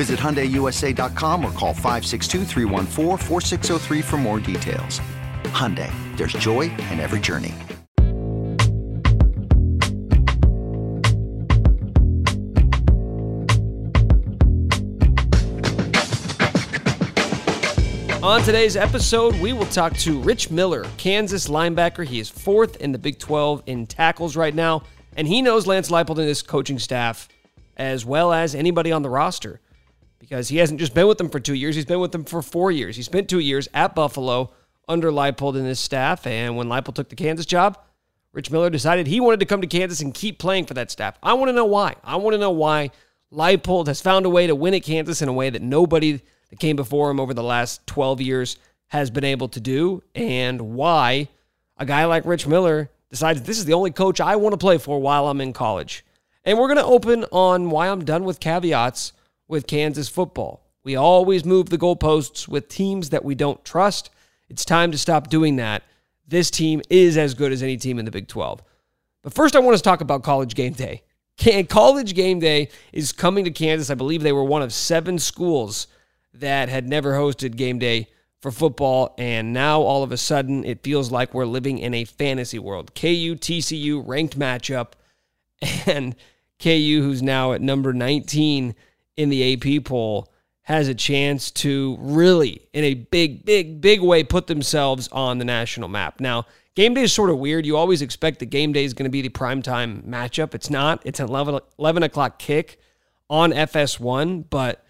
Visit HyundaiUSA.com or call 562 for more details. Hyundai, there's joy in every journey. On today's episode, we will talk to Rich Miller, Kansas linebacker. He is fourth in the Big 12 in tackles right now, and he knows Lance Leipold and his coaching staff as well as anybody on the roster because he hasn't just been with them for two years, he's been with them for four years. He spent two years at Buffalo under Leipold and his staff. And when Leipold took the Kansas job, Rich Miller decided he wanted to come to Kansas and keep playing for that staff. I want to know why. I want to know why Leipold has found a way to win at Kansas in a way that nobody that came before him over the last 12 years has been able to do, and why a guy like Rich Miller decides this is the only coach I want to play for while I'm in college. And we're going to open on why I'm done with caveats with Kansas football. We always move the goalposts with teams that we don't trust. It's time to stop doing that. This team is as good as any team in the Big 12. But first, I want to talk about college game day. College game day is coming to Kansas. I believe they were one of seven schools that had never hosted game day for football. And now all of a sudden, it feels like we're living in a fantasy world. KU, TCU, ranked matchup. And KU, who's now at number 19 in the AP poll has a chance to really, in a big, big, big way, put themselves on the national map. Now, game day is sort of weird. You always expect that game day is going to be the primetime matchup. It's not, it's an 11, 11 o'clock kick on FS1, but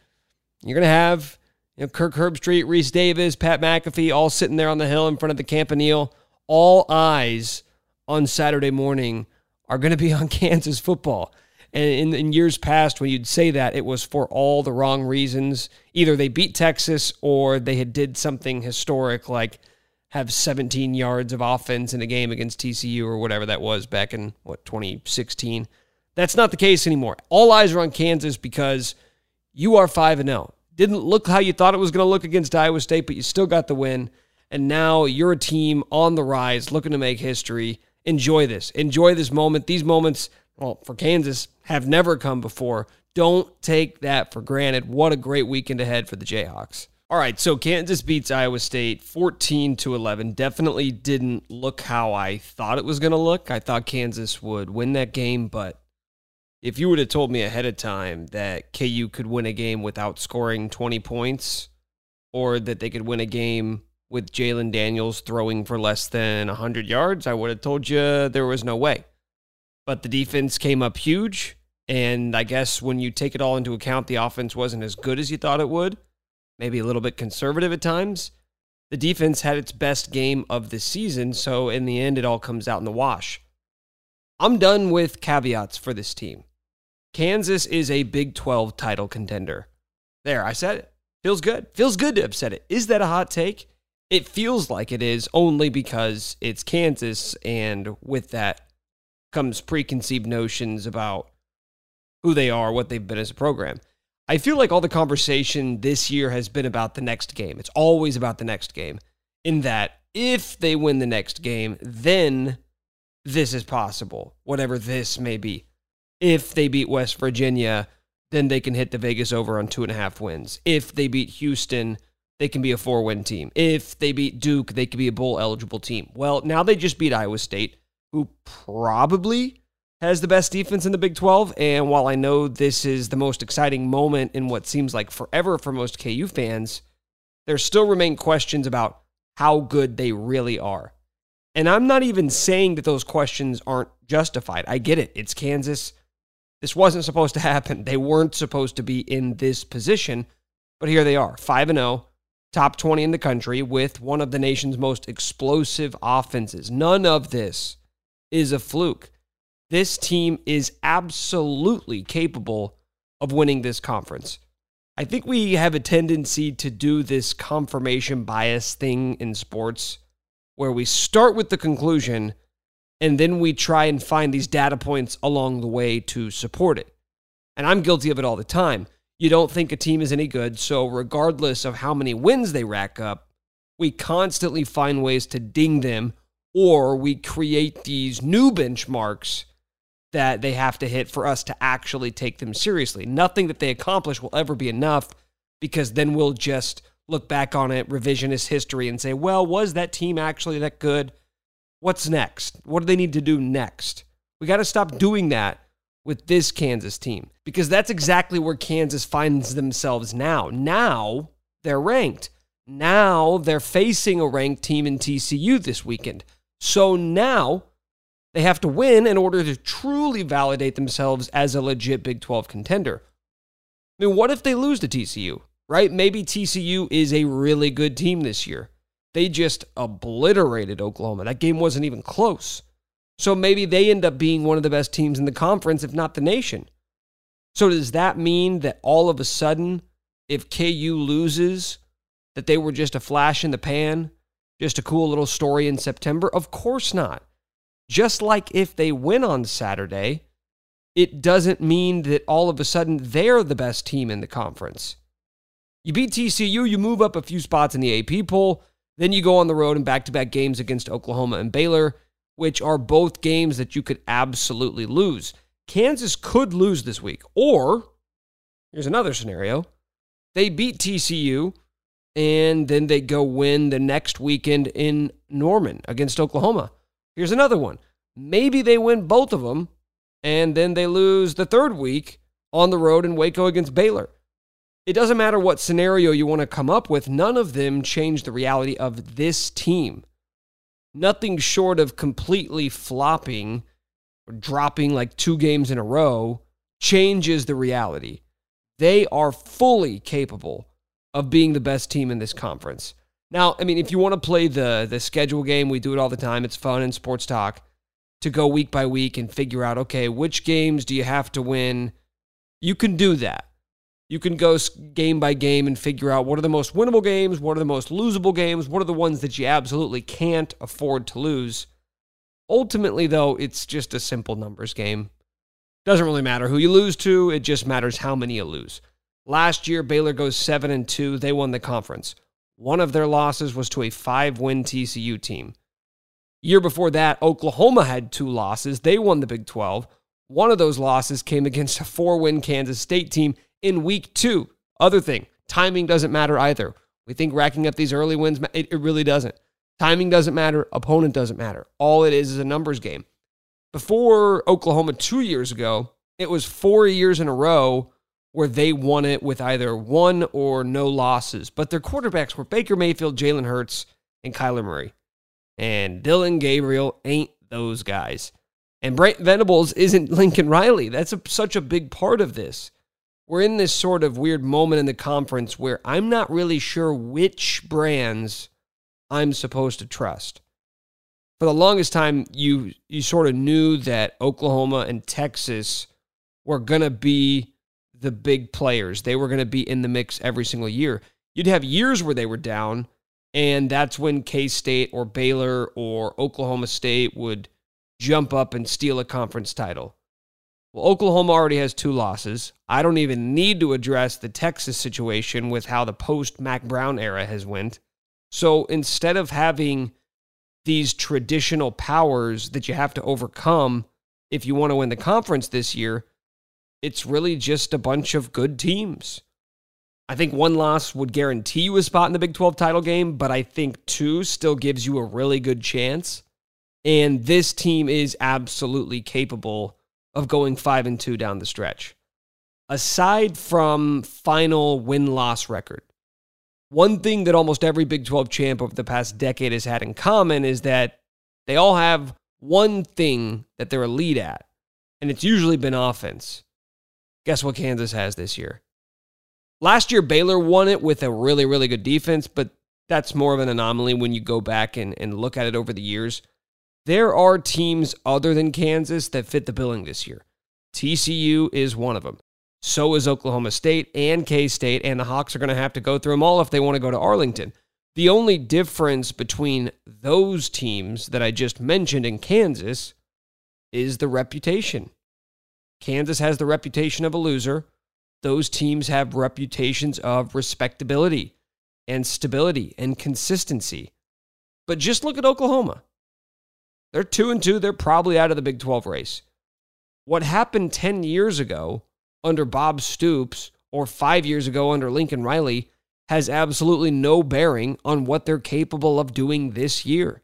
you're going to have you know, Kirk Herbstreit, Rece Davis, Pat McAfee all sitting there on the hill in front of the Campanile. All eyes on Saturday morning are going to be on Kansas football. And in, in years past, when you'd say that, it was for all the wrong reasons. Either they beat Texas or they had did something historic like have 17 yards of offense in a game against TCU or whatever that was back in what 2016. That's not the case anymore. All eyes are on Kansas because you are 5 and 0. Didn't look how you thought it was going to look against Iowa State, but you still got the win. And now you're a team on the rise looking to make history. Enjoy this. Enjoy this moment. These moments well, for Kansas, have never come before. Don't take that for granted. What a great weekend ahead for the Jayhawks. All right, so Kansas beats Iowa State 14 to 11. Definitely didn't look how I thought it was going to look. I thought Kansas would win that game, but if you would have told me ahead of time that KU could win a game without scoring 20 points or that they could win a game with Jalen Daniels throwing for less than 100 yards, I would have told you there was no way but the defense came up huge. And I guess when you take it all into account, the offense wasn't as good as you thought it would, maybe a little bit conservative at times. The defense had its best game of the season. So in the end, it all comes out in the wash. I'm done with caveats for this team. Kansas is a Big 12 title contender. There, I said it. Feels good. Feels good to have said it. Is that a hot take? It feels like it is only because it's Kansas. And with that, comes preconceived notions about who they are, what they've been as a program. I feel like all the conversation this year has been about the next game. It's always about the next game, in that if they win the next game, then this is possible, whatever this may be. If they beat West Virginia, then they can hit the Vegas over on two and a half wins. If they beat Houston, they can be a four win team. If they beat Duke, they could be a bowl eligible team. Well, now they just beat Iowa State who probably has the best defense in the Big 12. And while I know this is the most exciting moment in what seems like forever for most KU fans, there still remain questions about how good they really are. And I'm not even saying that those questions aren't justified. I get it. It's Kansas. This wasn't supposed to happen. They weren't supposed to be in this position, but here they are 5 and 0, top 20 in the country with one of the nation's most explosive offenses. None of this is a fluke. This team is absolutely capable of winning this conference. I think we have a tendency to do this confirmation bias thing in sports where we start with the conclusion and then we try and find these data points along the way to support it. And I'm guilty of it all the time. You don't think a team is any good, so regardless of how many wins they rack up, we constantly find ways to ding them or we create these new benchmarks that they have to hit for us to actually take them seriously. Nothing that they accomplish will ever be enough because then we'll just look back on it, revisionist history, and say, well, was that team actually that good? What's next? What do they need to do next? We got to stop doing that with this Kansas team because that's exactly where Kansas finds themselves now. Now they're ranked. Now they're facing a ranked team in TCU this weekend. So now they have to win in order to truly validate themselves as a legit Big 12 contender. I mean, what if they lose to TCU, right? Maybe TCU is a really good team this year. They just obliterated Oklahoma. That game wasn't even close. So maybe they end up being one of the best teams in the conference, if not the nation. So does that mean that all of a sudden, if KU loses, that they were just a flash in the pan, just a cool little story in September? Of course not. Just like if they win on Saturday, it doesn't mean that all of a sudden they're the best team in the conference. You beat TCU, you move up a few spots in the AP poll, then you go on the road and back to back games against Oklahoma and Baylor, which are both games that you could absolutely lose. Kansas could lose this week. Or, here's another scenario they beat TCU and then they go win the next weekend in Norman against Oklahoma. Here's another one. Maybe they win both of them, and then they lose the third week on the road in Waco against Baylor. It doesn't matter what scenario you want to come up with, none of them change the reality of this team. Nothing short of completely flopping or dropping like two games in a row changes the reality. They are fully capable of being the best team in this conference. Now, I mean, if you want to play the the schedule game, we do it all the time. It's fun in sports talk to go week by week and figure out, okay, which games do you have to win? You can do that. You can go game by game and figure out what are the most winnable games, what are the most losable games, what are the ones that you absolutely can't afford to lose. Ultimately, though, it's just a simple numbers game. Doesn't really matter who you lose to, it just matters how many you lose. Last year, Baylor goes 7 and 2. They won the conference. One of their losses was to a five win TCU team. Year before that, Oklahoma had two losses. They won the Big 12. One of those losses came against a four win Kansas State team in week two. Other thing, timing doesn't matter either. We think racking up these early wins, it, it really doesn't. Timing doesn't matter. Opponent doesn't matter. All it is is a numbers game. Before Oklahoma two years ago, it was four years in a row where they won it with either one or no losses. But their quarterbacks were Baker Mayfield, Jalen Hurts, and Kyler Murray. And Dillon Gabriel ain't those guys. And Brent Venables isn't Lincoln Riley. That's a, such a big part of this. We're in this sort of weird moment in the conference where I'm not really sure which brands I'm supposed to trust. For the longest time, you you sort of knew that Oklahoma and Texas were going to be the big players. They were going to be in the mix every single year. You'd have years where they were down, and that's when K State or Baylor or Oklahoma State would jump up and steal a conference title. Well, Oklahoma already has two losses. I don't even need to address the Texas situation with how the post Mack Brown era has went. So instead of having these traditional powers that you have to overcome if you want to win the conference this year, it's really just a bunch of good teams. I think one loss would guarantee you a spot in the Big 12 title game, but I think two still gives you a really good chance. And this team is absolutely capable of going 5 and 2 down the stretch. Aside from final win loss record, one thing that almost every Big 12 champ over the past decade has had in common is that they all have one thing that they're elite at, and it's usually been offense. Guess what Kansas has this year? Last year, Baylor won it with a really, really good defense, but that's more of an anomaly when you go back and, and look at it over the years. There are teams other than Kansas that fit the billing this year. TCU is one of them. So is Oklahoma State and K State, and the Hawks are going to have to go through them all if they want to go to Arlington. The only difference between those teams that I just mentioned in Kansas is the reputation. Kansas has the reputation of a loser. Those teams have reputations of respectability and stability and consistency. But just look at Oklahoma. They're 2 and 2, they're probably out of the Big 12 race. What happened 10 years ago under Bob Stoops or 5 years ago under Lincoln Riley has absolutely no bearing on what they're capable of doing this year.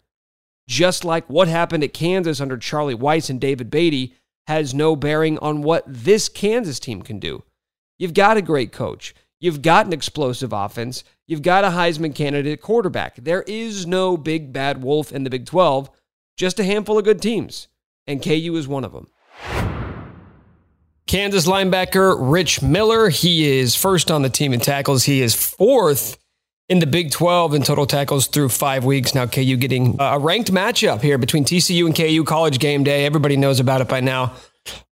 Just like what happened at Kansas under Charlie Weis and David Beaty has no bearing on what this Kansas team can do. You've got a great coach. You've got an explosive offense. You've got a Heisman candidate quarterback. There is no big bad wolf in the Big 12, just a handful of good teams. And KU is one of them. Kansas linebacker Rich Miller. He is first on the team in tackles. He is fourth in the Big 12 in total tackles through five weeks. Now, KU getting a ranked matchup here between TCU and KU college game day. Everybody knows about it by now.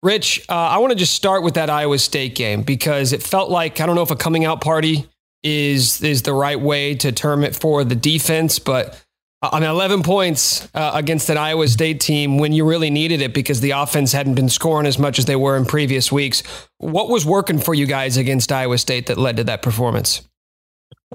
Rich, uh, I want to just start with that Iowa State game because it felt like, I don't know if a coming out party is, is the right way to term it for the defense, but I mean, 11 points uh, against an Iowa State team when you really needed it because the offense hadn't been scoring as much as they were in previous weeks. What was working for you guys against Iowa State that led to that performance?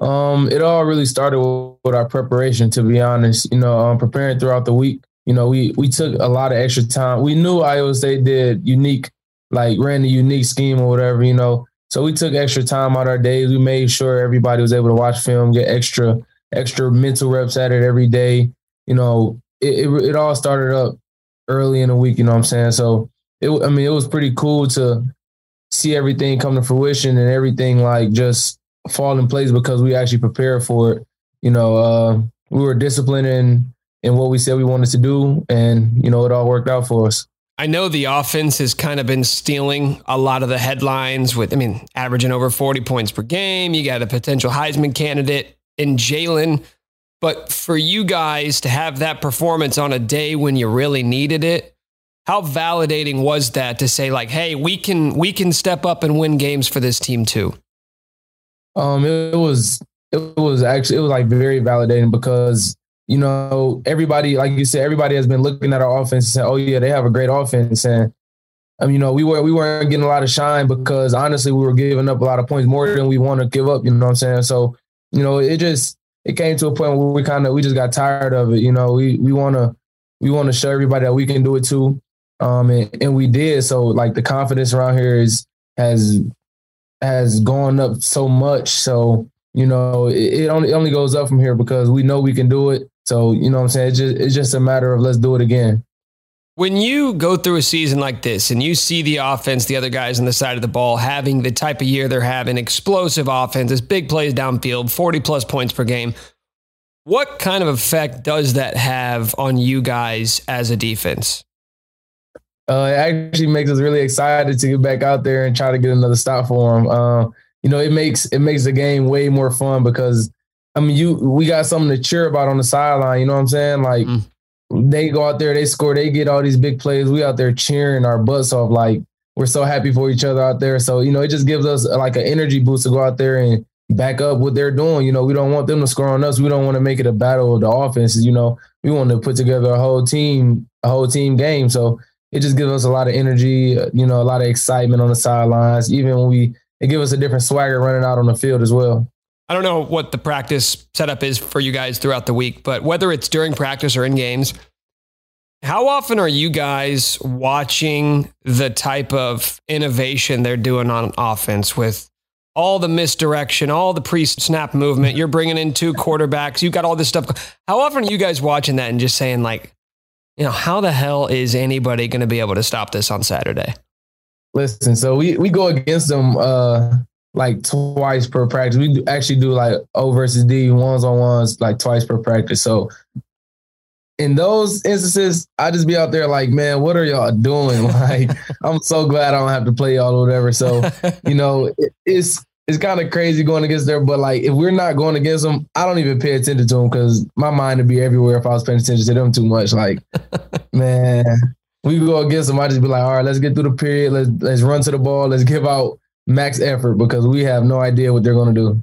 Um, it all really started with our preparation, to be honest. You know, um, preparing throughout the week. You know, we we took a lot of extra time. We knew Iowa State did unique, like ran the unique scheme or whatever. You know, so we took extra time out our days. We made sure everybody was able to watch film, get extra extra mental reps at it every day. You know, it it, it all started up early in the week. You know what I'm saying? So it, I mean, it was pretty cool to see everything come to fruition and everything like just fall in place because we actually prepared for it. You know, uh, we were disciplined in in what we said we wanted to do, and you know, it all worked out for us. I know the offense has kind of been stealing a lot of the headlines with, I mean, averaging over 40 points per game. You got a potential Heisman candidate in Jalen. But for you guys to have that performance on a day when you really needed it, how validating was that to say like, hey, we can we can step up and win games for this team too? Um, it was it was actually it was like very validating because you know everybody like you said everybody has been looking at our offense and saying oh yeah they have a great offense. And um, you know we were we weren't getting a lot of shine because honestly we were giving up a lot of points more than we want to give up you know what I'm saying? So you know it just it came to a point where we kind of we just got tired of it you know? We we want to we want to show everybody that we can do it too. Um and, and we did. So like the confidence around here is has has gone up so much. So, you know, it, it only it only goes up from here because we know we can do it. So, you know what I'm saying? It's just, it's just a matter of let's do it again. When you go through a season like this and you see the offense, the other guys on the side of the ball having the type of year they're having, explosive offenses, big plays downfield, 40 plus points per game, what kind of effect does that have on you guys as a defense? Uh, it actually makes us really excited to get back out there and try to get another stop for them. Uh, you know, it makes it makes the game way more fun because I mean, you we got something to cheer about on the sideline. You know what I'm saying? Like mm. they go out there, they score, they get all these big plays. We out there cheering our butts off. Like we're so happy for each other out there. So you know, it just gives us like an energy boost to go out there and back up what they're doing. You know, we don't want them to score on us. We don't want to make it a battle of the offenses. You know, we want to put together a whole team, a whole team game. So it just gives us a lot of energy, uh, you know, a lot of excitement on the sidelines. Even when we, it gives us a different swagger running out on the field as well. I don't know what the practice setup is for you guys throughout the week, but whether it's during practice or in games, how often are you guys watching the type of innovation they're doing on offense with all the misdirection, all the pre snap movement? You're bringing in two quarterbacks, you've got all this stuff. How often are you guys watching that and just saying, like, you know, how the hell is anybody going to be able to stop this on Saturday? Listen, so we we go against them uh like twice per practice. We do, actually do like O versus D ones on ones like twice per practice. So in those instances, I just be out there like, man, what are y'all doing? Like, I'm so glad I don't have to play y'all or whatever. So, you know, it, it's it's kind of crazy going against them. But like, if we're not going against them, I don't even pay attention to them because my mind would be everywhere if I was paying attention to them too much. Like, man, we go against them. I just be like, all right, let's get through the period. Let's let's run to the ball. Let's give out max effort because we have no idea what they're going to do.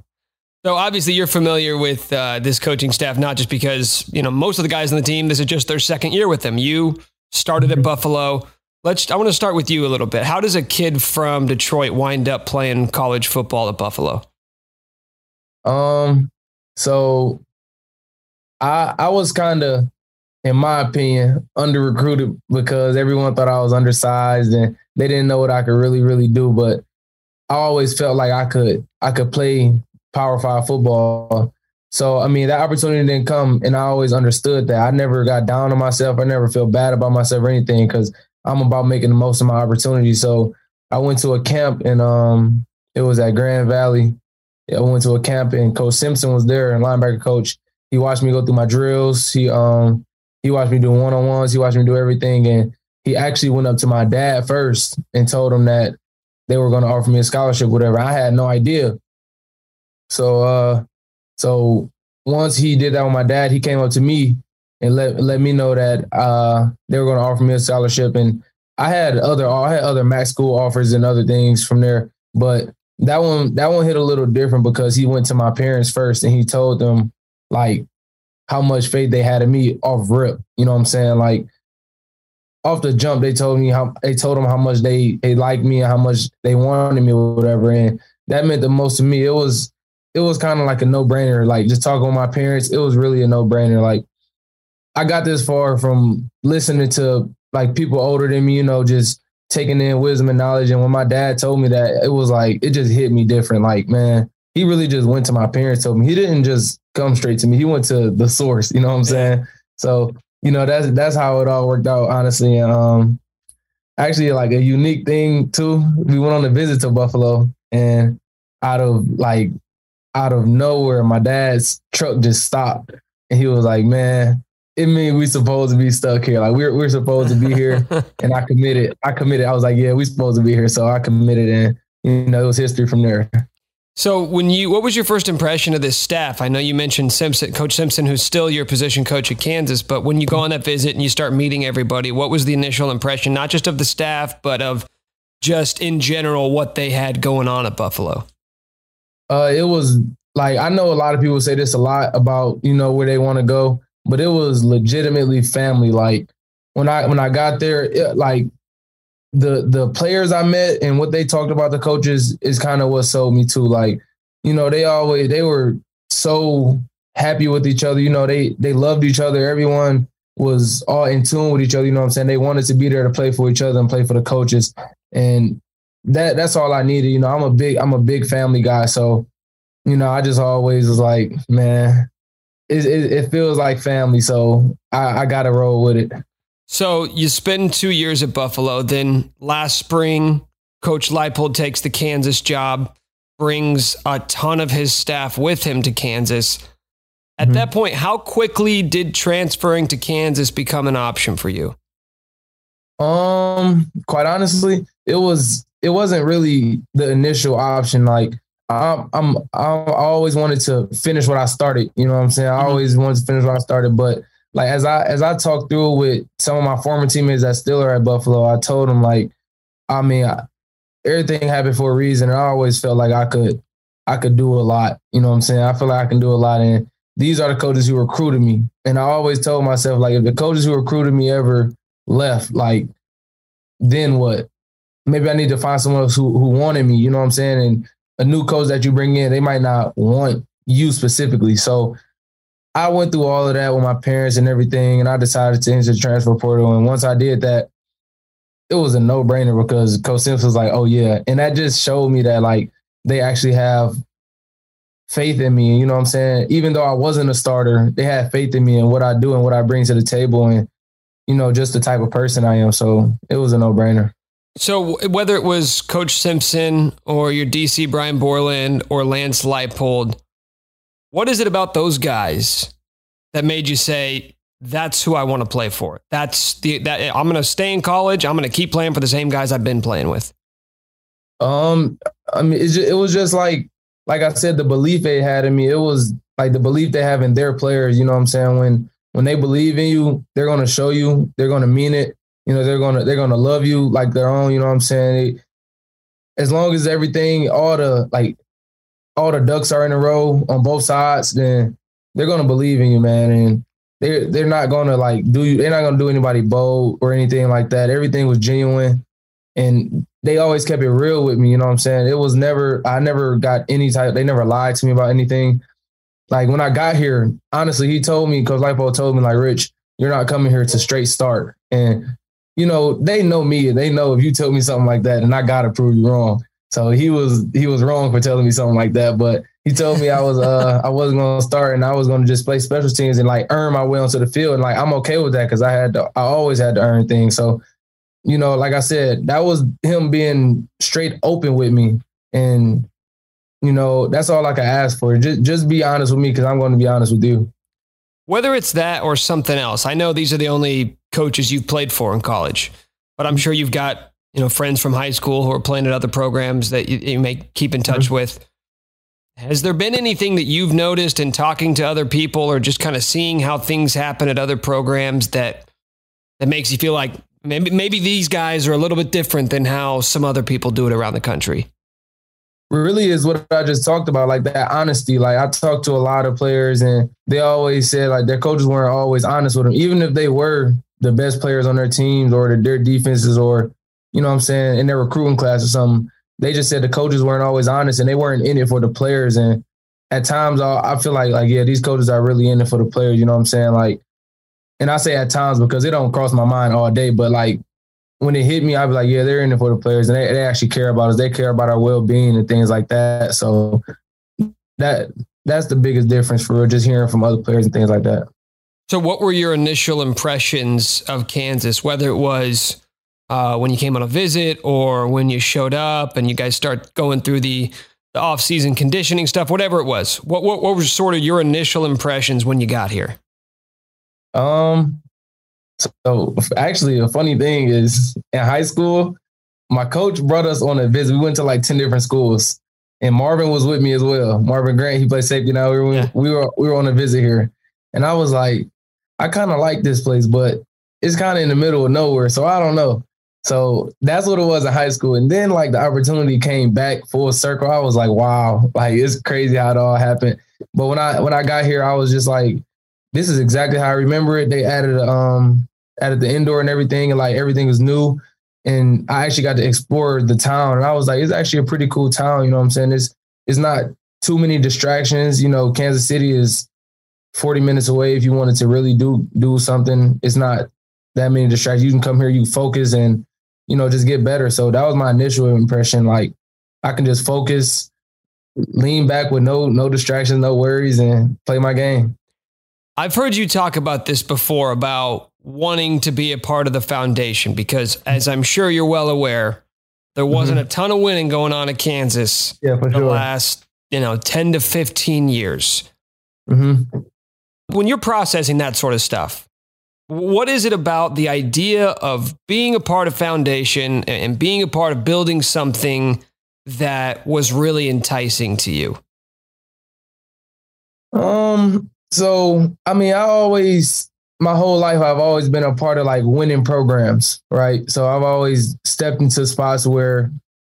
So obviously you're familiar with uh, this coaching staff, not just because you know most of the guys on the team. This is just their second year with them. You started at mm-hmm. Buffalo. Let's. I want to start with you a little bit. How does a kid from Detroit wind up playing college football at Buffalo? Um. So, I I was kind of, in my opinion, under recruited because everyone thought I was undersized and they didn't know what I could really really do. But I always felt like I could I could play Power Five football. So I mean that opportunity didn't come, and I always understood that. I never got down on myself. I never felt bad about myself or anything because I'm about making the most of my opportunity. So I went to a camp and um it was at Grand Valley. I went to a camp and Coach Simpson was there, and linebacker coach. He watched me go through my drills. He um he watched me do one on ones. He watched me do everything, and he actually went up to my dad first and told him that they were going to offer me a scholarship, whatever. I had no idea. So, uh, so once he did that with my dad, he came up to me and let let me know that uh, they were going to offer me a scholarship. And I had other I had other max school offers and other things from there, but that one that one hit a little different because he went to my parents first and he told them like how much faith they had in me off rip. You know what I'm saying? Like off the jump, they told me how they told them how much they they liked me and how much they wanted me or whatever, and that meant the most to me. It was it was kind of like a no brainer. Like just talking with my parents, it was really a no brainer. Like I got this far from listening to like people older than me, you know, just taking in wisdom and knowledge. And when my dad told me that, it was like it just hit me different. Like man, he really just went to my parents. Told me he didn't just come straight to me. He went to the source. You know what I'm saying? So you know, that's that's how it all worked out, honestly. And um, actually, like a unique thing too. We went on a visit to Buffalo, and out of like out of nowhere, my dad's truck just stopped, and he was like, "Man, it means we supposed to be stuck here. Like we're we're supposed to be here." and I committed. I committed. I was like, "Yeah, we supposed to be here." So I committed, and you know, it was history from there. So when you what was your first impression of this staff? I know you mentioned Simpson, Coach Simpson, who's still your position coach at Kansas, but when you go on that visit and you start meeting everybody, what was the initial impression, not just of the staff, but of just in general what they had going on at Buffalo? Uh, it was like I know a lot of people say this a lot about you know where they want to go, but it was legitimately family. Like when I when I got there, it, like the the players I met and what they talked about the coaches is kind of what sold me to like you know they always they were so happy with each other. You know they they loved each other. Everyone was all in tune with each other you know what I'm saying? They wanted to be there to play for each other and play for the coaches. And that that's all I needed. You know I'm a big I'm a big family guy. So you know I just always was like man it it, it feels like family so I, I got to roll with it so you spend two years at Buffalo. Then last spring, Coach Leipold takes the Kansas job, brings a ton of his staff with him to Kansas. At mm-hmm. that point, how quickly did transferring to Kansas become an option for you? Um, quite honestly, it was it wasn't really the initial option. Like I'm I'm I always wanted to finish what I started. You know what I'm saying? I mm-hmm. always wanted to finish what I started, but like as I as I talked through with some of my former teammates that still are at Buffalo, I told them like, I mean, I, everything happened for a reason. And I always felt like I could I could do a lot. You know what I'm saying? I feel like I can do a lot. And these are the coaches who recruited me. And I always told myself, like, if the coaches who recruited me ever left, like, then what? Maybe I need to find someone else who, who wanted me. You know what I'm saying? And a new coach that you bring in, they might not want you specifically. So I went through all of that with my parents and everything, and I decided to enter the transfer portal. And once I did that, it was a no brainer because Coach Simpson was like, "Oh yeah," and that just showed me that like they actually have faith in me. You know what I'm saying? Even though I wasn't a starter, they had faith in me and what I do and what I bring to the table. And you know, just the type of person I am. So it was a no brainer. So whether it was Coach Simpson or your DC Brian Borland or Lance Leipold, what is it about those guys that made you say that's who I want to play for? That's the that I'm going to stay in college. I'm going to keep playing for the same guys I've been playing with. Um, I mean, it, was just like like I said, the belief they had in me. It was like the belief they have in their players. You know what I'm saying? When when they believe in you, they're going to show you. They're going to mean it. You know, they're gonna they're gonna love you like their own. You know what I'm saying? as long as everything, all the like, all the ducks are in a row on both sides, then they're gonna believe in you, man. And they're they're not gonna like do you. They're not gonna do anybody bold or anything like that. Everything was genuine, and they always kept it real with me. You know what I'm saying? It was never. I never got any type. They never lied to me about anything. Like when I got here, honestly, he told me because Leipold told me like, Rich, you're not coming here to straight start, and you know, they know me. They know if you tell me something like that, and I gotta prove you wrong. So he was he was wrong for telling me something like that. But he told me I was uh I wasn't gonna start and I was gonna just play special teams and like earn my way onto the field. And like I'm okay with that because I had to I always had to earn things. So, you know, like I said, that was him being straight open with me. And, you know, that's all I can ask for. Just just be honest with me because I'm gonna be honest with you. Whether it's that or something else, I know these are the only coaches you've played for in college, but I'm sure you've got you know friends from high school who are playing at other programs that you, you may keep in touch mm-hmm. with. Has there been anything that you've noticed in talking to other people or just kind of seeing how things happen at other programs that that makes you feel like maybe maybe these guys are a little bit different than how some other people do it around the country? really is what I just talked about, like that honesty. Like I talked to a lot of players and they always said like their coaches weren't always honest with them, even if they were the best players on their teams or their defenses or, you know what I'm saying, in their recruiting class or something. They just said the coaches weren't always honest and they weren't in it for the players. And at times I feel like like, yeah, these coaches are really in it for the players, you know what I'm saying? Like, and I say at times because it don't cross my mind all day, but like when it hit me, I'd be like, yeah, they're in it for the players, and they, they actually care about us. They care about our well being and things like that. So that that's the biggest difference for just hearing from other players and things like that. So, what were your initial impressions of Kansas? Whether it was uh, when you came on a visit or when you showed up and you guys start going through the the off season conditioning stuff, whatever it was. What what what were sort of your initial impressions when you got here? Um, so actually, a funny thing is in high school, my coach brought us on a visit. We went to like 10 different schools. And Marvin was with me as well. Marvin Grant, he plays safety now. We were, yeah. we were we were on a visit here. And I was like, I kind of like this place, but it's kind of in the middle of nowhere. So I don't know. So that's what it was in high school. And then like the opportunity came back full circle. I was like, wow, like it's crazy how it all happened. But when I when I got here, I was just like, this is exactly how I remember it. They added um added the indoor and everything, and like everything was new. And I actually got to explore the town, and I was like, it's actually a pretty cool town. You know what I'm saying? It's it's not too many distractions. You know, Kansas City is 40 minutes away. If you wanted to really do do something, it's not that many distractions. You can come here, you focus, and you know just get better. So that was my initial impression. Like I can just focus, lean back with no no distractions, no worries, and play my game. I've heard you talk about this before about wanting to be a part of the foundation because, as I'm sure you're well aware, there wasn't mm-hmm. a ton of winning going on at Kansas yeah, for the sure. last, you know, 10 to 15 years. Mm-hmm. When you're processing that sort of stuff, what is it about the idea of being a part of foundation and being a part of building something that was really enticing to you? Um, so, I mean, I always, my whole life, I've always been a part of like winning programs, right? So I've always stepped into spots where,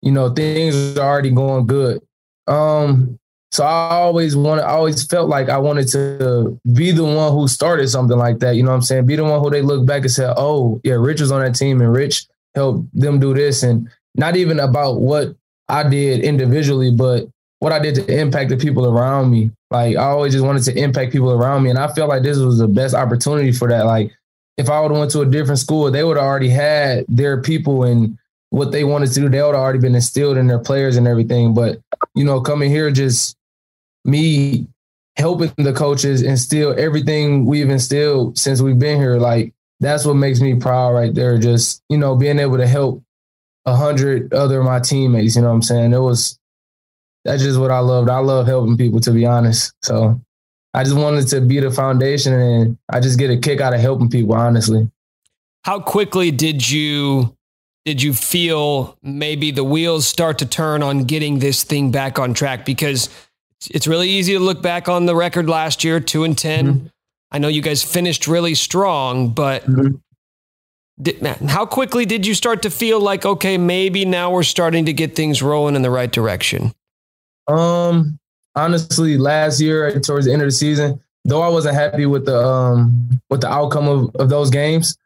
you know, things are already going good. Um, so I always wanted, I always felt like I wanted to be the one who started something like that. You know what I'm saying? Be the one who they look back and say, oh, yeah, Rich was on that team and Rich helped them do this. And not even about what I did individually, but what I did to impact the people around me. Like I always just wanted to impact people around me, and I felt like this was the best opportunity for that. Like if I would have went to a different school, they would have already had their people and what they wanted to do. They would have already been instilled in their players and everything. But you know, coming here, just me helping the coaches instill everything we've instilled since we've been here. Like that's what makes me proud right there. Just, you know, being able to help a hundred other of my teammates, you know what I'm saying? It was that's just what I loved. I love helping people to be honest. So I just wanted to be the foundation and I just get a kick out of helping people, honestly. How quickly did you did you feel maybe the wheels start to turn on getting this thing back on track? Because it's really easy to look back on the record last year, two and 10 mm-hmm. I know you guys finished really strong, but mm-hmm. did, man, how quickly did you start to feel like, okay, maybe now we're starting to get things rolling in the right direction? Um, honestly, last year towards the end of the season, though I wasn't happy with the um with the outcome of, of those games,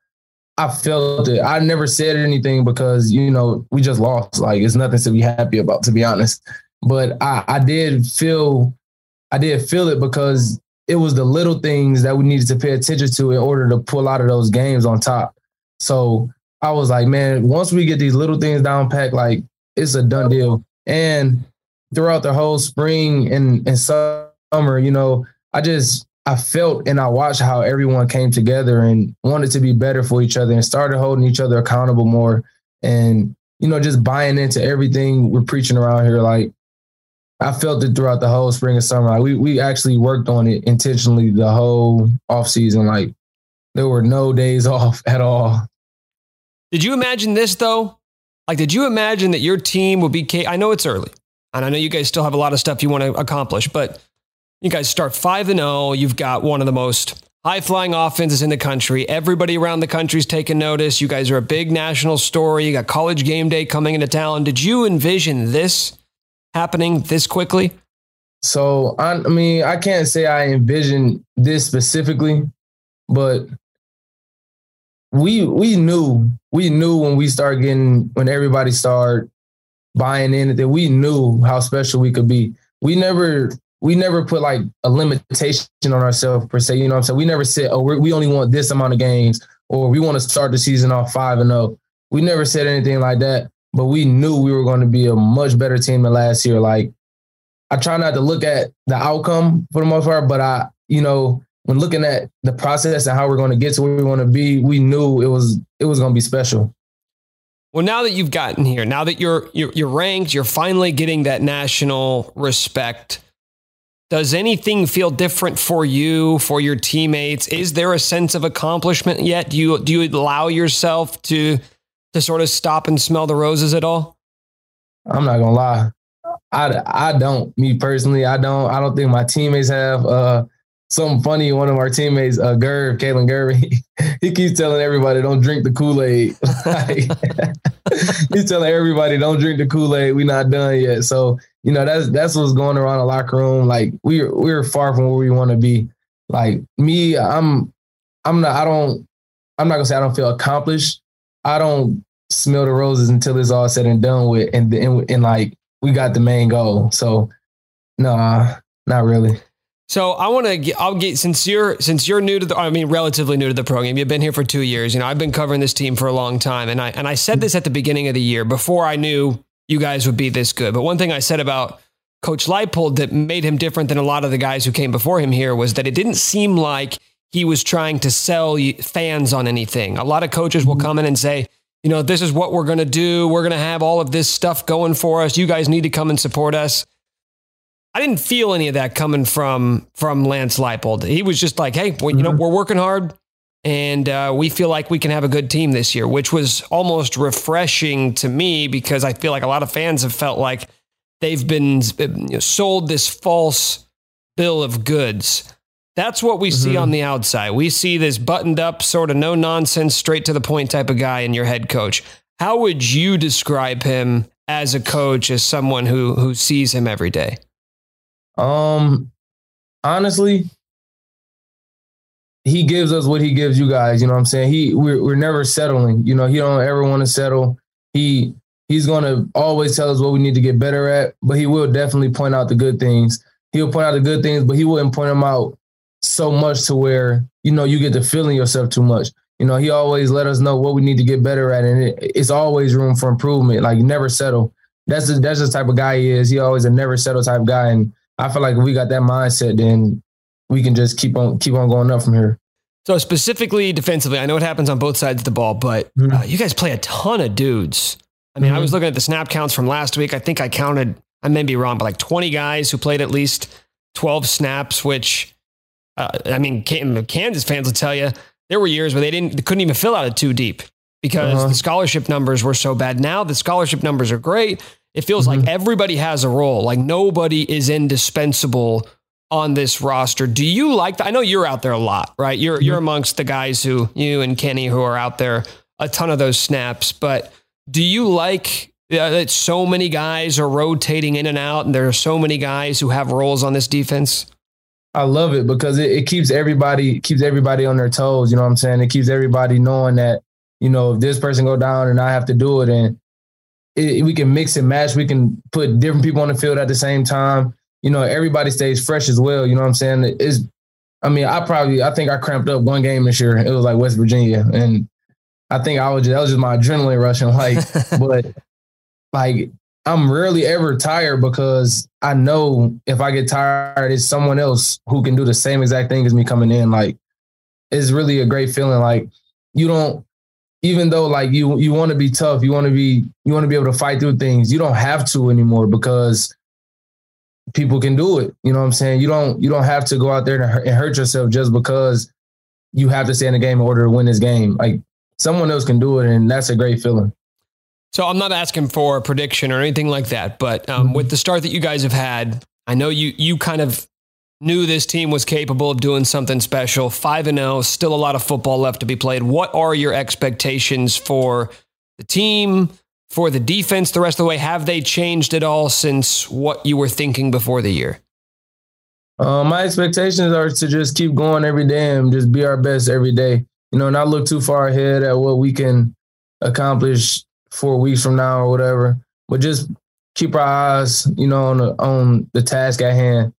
I felt it. I never said anything because you know we just lost. Like it's nothing to be happy about, to be honest. But I, I did feel, I did feel it because it was the little things that we needed to pay attention to in order to pull out of those games on top. So I was like, man, once we get these little things down packed, like it's a done deal. And throughout the whole spring and, and summer, you know, I just I felt and I watched how everyone came together and wanted to be better for each other and started holding each other accountable more and you know just buying into everything we're preaching around here like I felt it throughout the whole spring and summer. Like we we actually worked on it intentionally the whole off season. Like there were no days off at all. Did you imagine this though? Like, did you imagine that your team would be? I know it's early, and I know you guys still have a lot of stuff you want to accomplish, but you guys start 5 and 0. You've got one of the most high flying offenses in the country. Everybody around the country's taking notice. You guys are a big national story. You got college game day coming into town. Did you envision this happening this quickly? So, I, I mean, I can't say I envisioned this specifically, but we we knew we knew when we started getting when everybody started buying in that we knew how special we could be. We never we never put like a limitation on ourselves per se. You know what I'm saying? We never said, oh, we only want this amount of games or we want to start the season off five and zero. Oh. We never said anything like that, but we knew we were going to be a much better team than last year. Like I try not to look at the outcome for the most part, but I, you know, when looking at the process and how we're going to get to where we want to be, we knew it was it was going to be special. Well, now that you've gotten here, now that you're, you're you're ranked, you're finally getting that national respect. Does anything feel different for you, for your teammates? Is there a sense of accomplishment yet? Do you do you allow yourself to to sort of stop and smell the roses at all? I'm not gonna lie. I, I don't. Me personally, I don't. I don't think my teammates have. Uh, something funny. One of our teammates, uh, Gerv, Kalen Gerv, he, he keeps telling everybody, "Don't drink the Kool Aid." he's telling everybody, "Don't drink the Kool Aid. We're not done yet." So you know that's that's what's going around the locker room. Like we're we're far from where we want to be. Like me, I'm I'm not. I don't. I'm not gonna say I don't feel accomplished. I don't smell the roses until it's all said and done with, and and, and like we got the main goal. So, nah, not really. So I want to. I'll get since you're since you're new to the. I mean, relatively new to the program. You've been here for two years. You know, I've been covering this team for a long time, and I and I said this at the beginning of the year before I knew you guys would be this good. But one thing I said about Coach Leipold that made him different than a lot of the guys who came before him here was that it didn't seem like he was trying to sell fans on anything. A lot of coaches will mm-hmm. come in and say, you know, this is what we're going to do. We're going to have all of this stuff going for us. You guys need to come and support us. I didn't feel any of that coming from from Lance Leipold. He was just like, "Hey, well, you know, mm-hmm. we're working hard, and uh, we feel like we can have a good team this year," which was almost refreshing to me because I feel like a lot of fans have felt like they've been you know, sold this false bill of goods. That's what we mm-hmm. see on the outside. We see this buttoned up, sort of no nonsense, straight to the point type of guy in your head coach. How would you describe him as a coach, as someone who who sees him every day? Um, honestly, he gives us what he gives you guys. You know what I'm saying? He we're we're never settling. You know, he don't ever want to settle. He he's gonna always tell us what we need to get better at, but he will definitely point out the good things. He'll point out the good things, but he wouldn't point them out so much to where you know you get to feeling yourself too much. You know, he always let us know what we need to get better at, and it, it's always room for improvement. Like never settle. That's the, that's the type of guy he is. He always a never settle type guy, and I feel like if we got that mindset, then we can just keep on keep on going up from here. So specifically defensively, I know it happens on both sides of the ball, but mm-hmm. uh, you guys play a ton of dudes. I mean, mm-hmm. I was looking at the snap counts from last week. I think I counted, I may be wrong, but like 20 guys who played at least 12 snaps, which, uh, I mean, Kansas fans will tell you there were years where they didn't, they couldn't even fill out a two deep because uh-huh. the scholarship numbers were so bad. Now the scholarship numbers are great. It feels mm-hmm. like everybody has a role. Like nobody is indispensable on this roster. Do you like that? I know you're out there a lot, right? You're mm-hmm. you're amongst the guys who you and Kenny who are out there a ton of those snaps, but do you like uh, that so many guys are rotating in and out and there are so many guys who have roles on this defense? I love it because it, it keeps everybody keeps everybody on their toes, you know what I'm saying? It keeps everybody knowing that, you know, if this person go down and I have to do it and it, we can mix and match, we can put different people on the field at the same time you know, everybody stays fresh as well. You know what I'm saying? It's, I mean, I probably, I think I cramped up one game this year. It was like West Virginia. And I think I was just, that was just my adrenaline rushing. Like, but like, I'm rarely ever tired because I know if I get tired, it's someone else who can do the same exact thing as me coming in. Like, it's really a great feeling. Like, you don't, even though like you you want to be tough, you want to be you want to be able to fight through things. You don't have to anymore because people can do it. You know what I'm saying? You don't you don't have to go out there and hurt yourself just because you have to stay in the game in order to win this game. Like someone else can do it, and that's a great feeling. So I'm not asking for a prediction or anything like that, but um, mm-hmm. with the start that you guys have had, I know you you kind of knew this team was capable of doing something special. Five and zero, oh, still a lot of football left to be played. What are your expectations for the team, for the defense the rest of the way? Have they changed at all since what you were thinking before the year? Uh, my expectations are to just keep going every day and just be our best every day. You know, not look too far ahead at what we can accomplish four weeks from now or whatever, but just keep our eyes, you know, on the on the task at hand.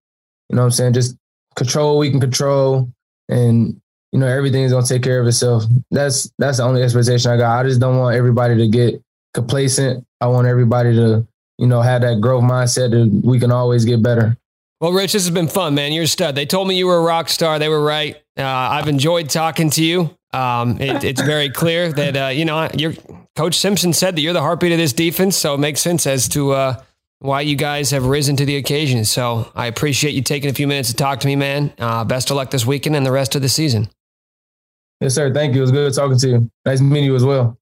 You know what I'm saying? Just control what we can control and you know everything's gonna take care of itself. That's that's the only expectation I got. I just don't want everybody to get complacent. I want everybody to, you know, have that growth mindset that we can always get better. Well, Rich, this has been fun, man. You're a stud. They told me you were a rock star. They were right. Uh, I've enjoyed talking to you. Um, it, it's very clear that uh, you know your coach Simpson said that you're the heartbeat of this defense, so it makes sense as to uh, why you guys have risen to the occasion. So I appreciate you taking a few minutes to talk to me, man. Uh, best of luck this weekend and the rest of the season. Yes, sir. Thank you. It was good talking to you. Nice meeting you as well.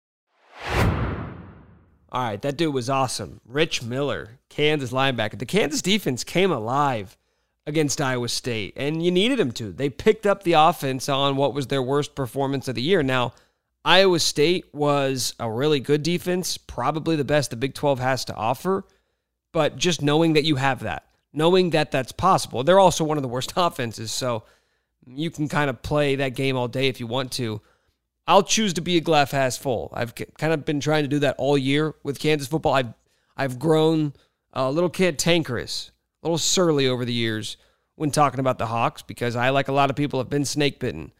All right, that dude was awesome. Rich Miller, Kansas linebacker. The Kansas defense came alive against Iowa State, and you needed them to. They picked up the offense on what was their worst performance of the year. Now, Iowa State was a really good defense, probably the best the Big 12 has to offer, but just knowing that you have that, knowing that that's possible. They're also one of the worst offenses, so you can kind of play that game all day if you want to. I'll choose to be a glass half full. I've kind of been trying to do that all year with Kansas football. I've I've grown a little cantankerous, a little surly over the years when talking about the Hawks because I, like a lot of people, have been snake bitten,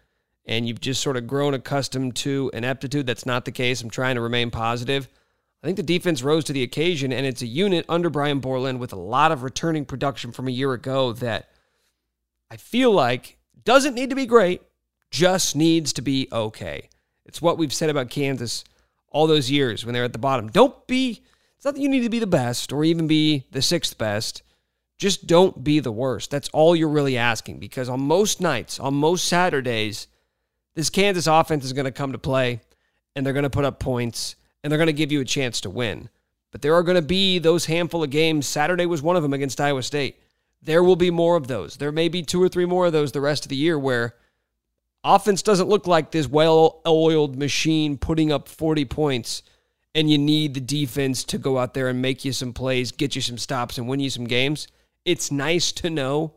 and you've just sort of grown accustomed to an aptitude that's not the case. I'm trying to remain positive. I think the defense rose to the occasion, and it's a unit under Brian Borland with a lot of returning production from a year ago that I feel like doesn't need to be great, just needs to be okay. It's what we've said about Kansas all those years when they're at the bottom. Don't be, it's not that you need to be the best or even be the sixth best. Just don't be the worst. That's all you're really asking because on most nights, on most Saturdays, this Kansas offense is going to come to play and they're going to put up points and they're going to give you a chance to win. But there are going to be those handful of games. Saturday was one of them against Iowa State. There will be more of those. There may be two or three more of those the rest of the year where Offense doesn't look like this well oiled machine putting up 40 points, and you need the defense to go out there and make you some plays, get you some stops, and win you some games. It's nice to know,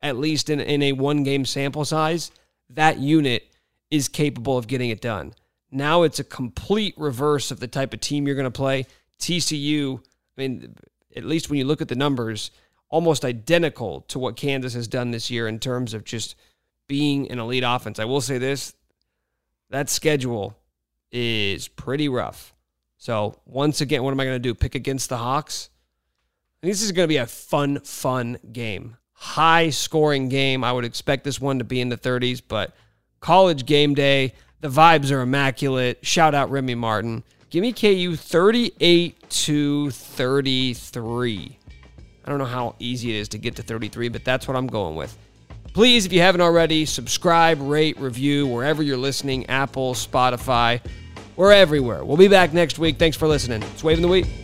at least in, in a one game sample size, that unit is capable of getting it done. Now it's a complete reverse of the type of team you're going to play. TCU, I mean, at least when you look at the numbers, almost identical to what Kansas has done this year in terms of just being an elite offense. I will say this that schedule is pretty rough. So, once again, what am I going to do? Pick against the Hawks? This is going to be a fun, fun game. High scoring game. I would expect this one to be in the 30s, but college game day. The vibes are immaculate. Shout out Remy Martin. Give me KU 38 to 33. I don't know how easy it is to get to 33, but that's what I'm going with. Please, if you haven't already, subscribe, rate, review wherever you're listening Apple, Spotify. We're everywhere. We'll be back next week. Thanks for listening. It's Waving the Wheat.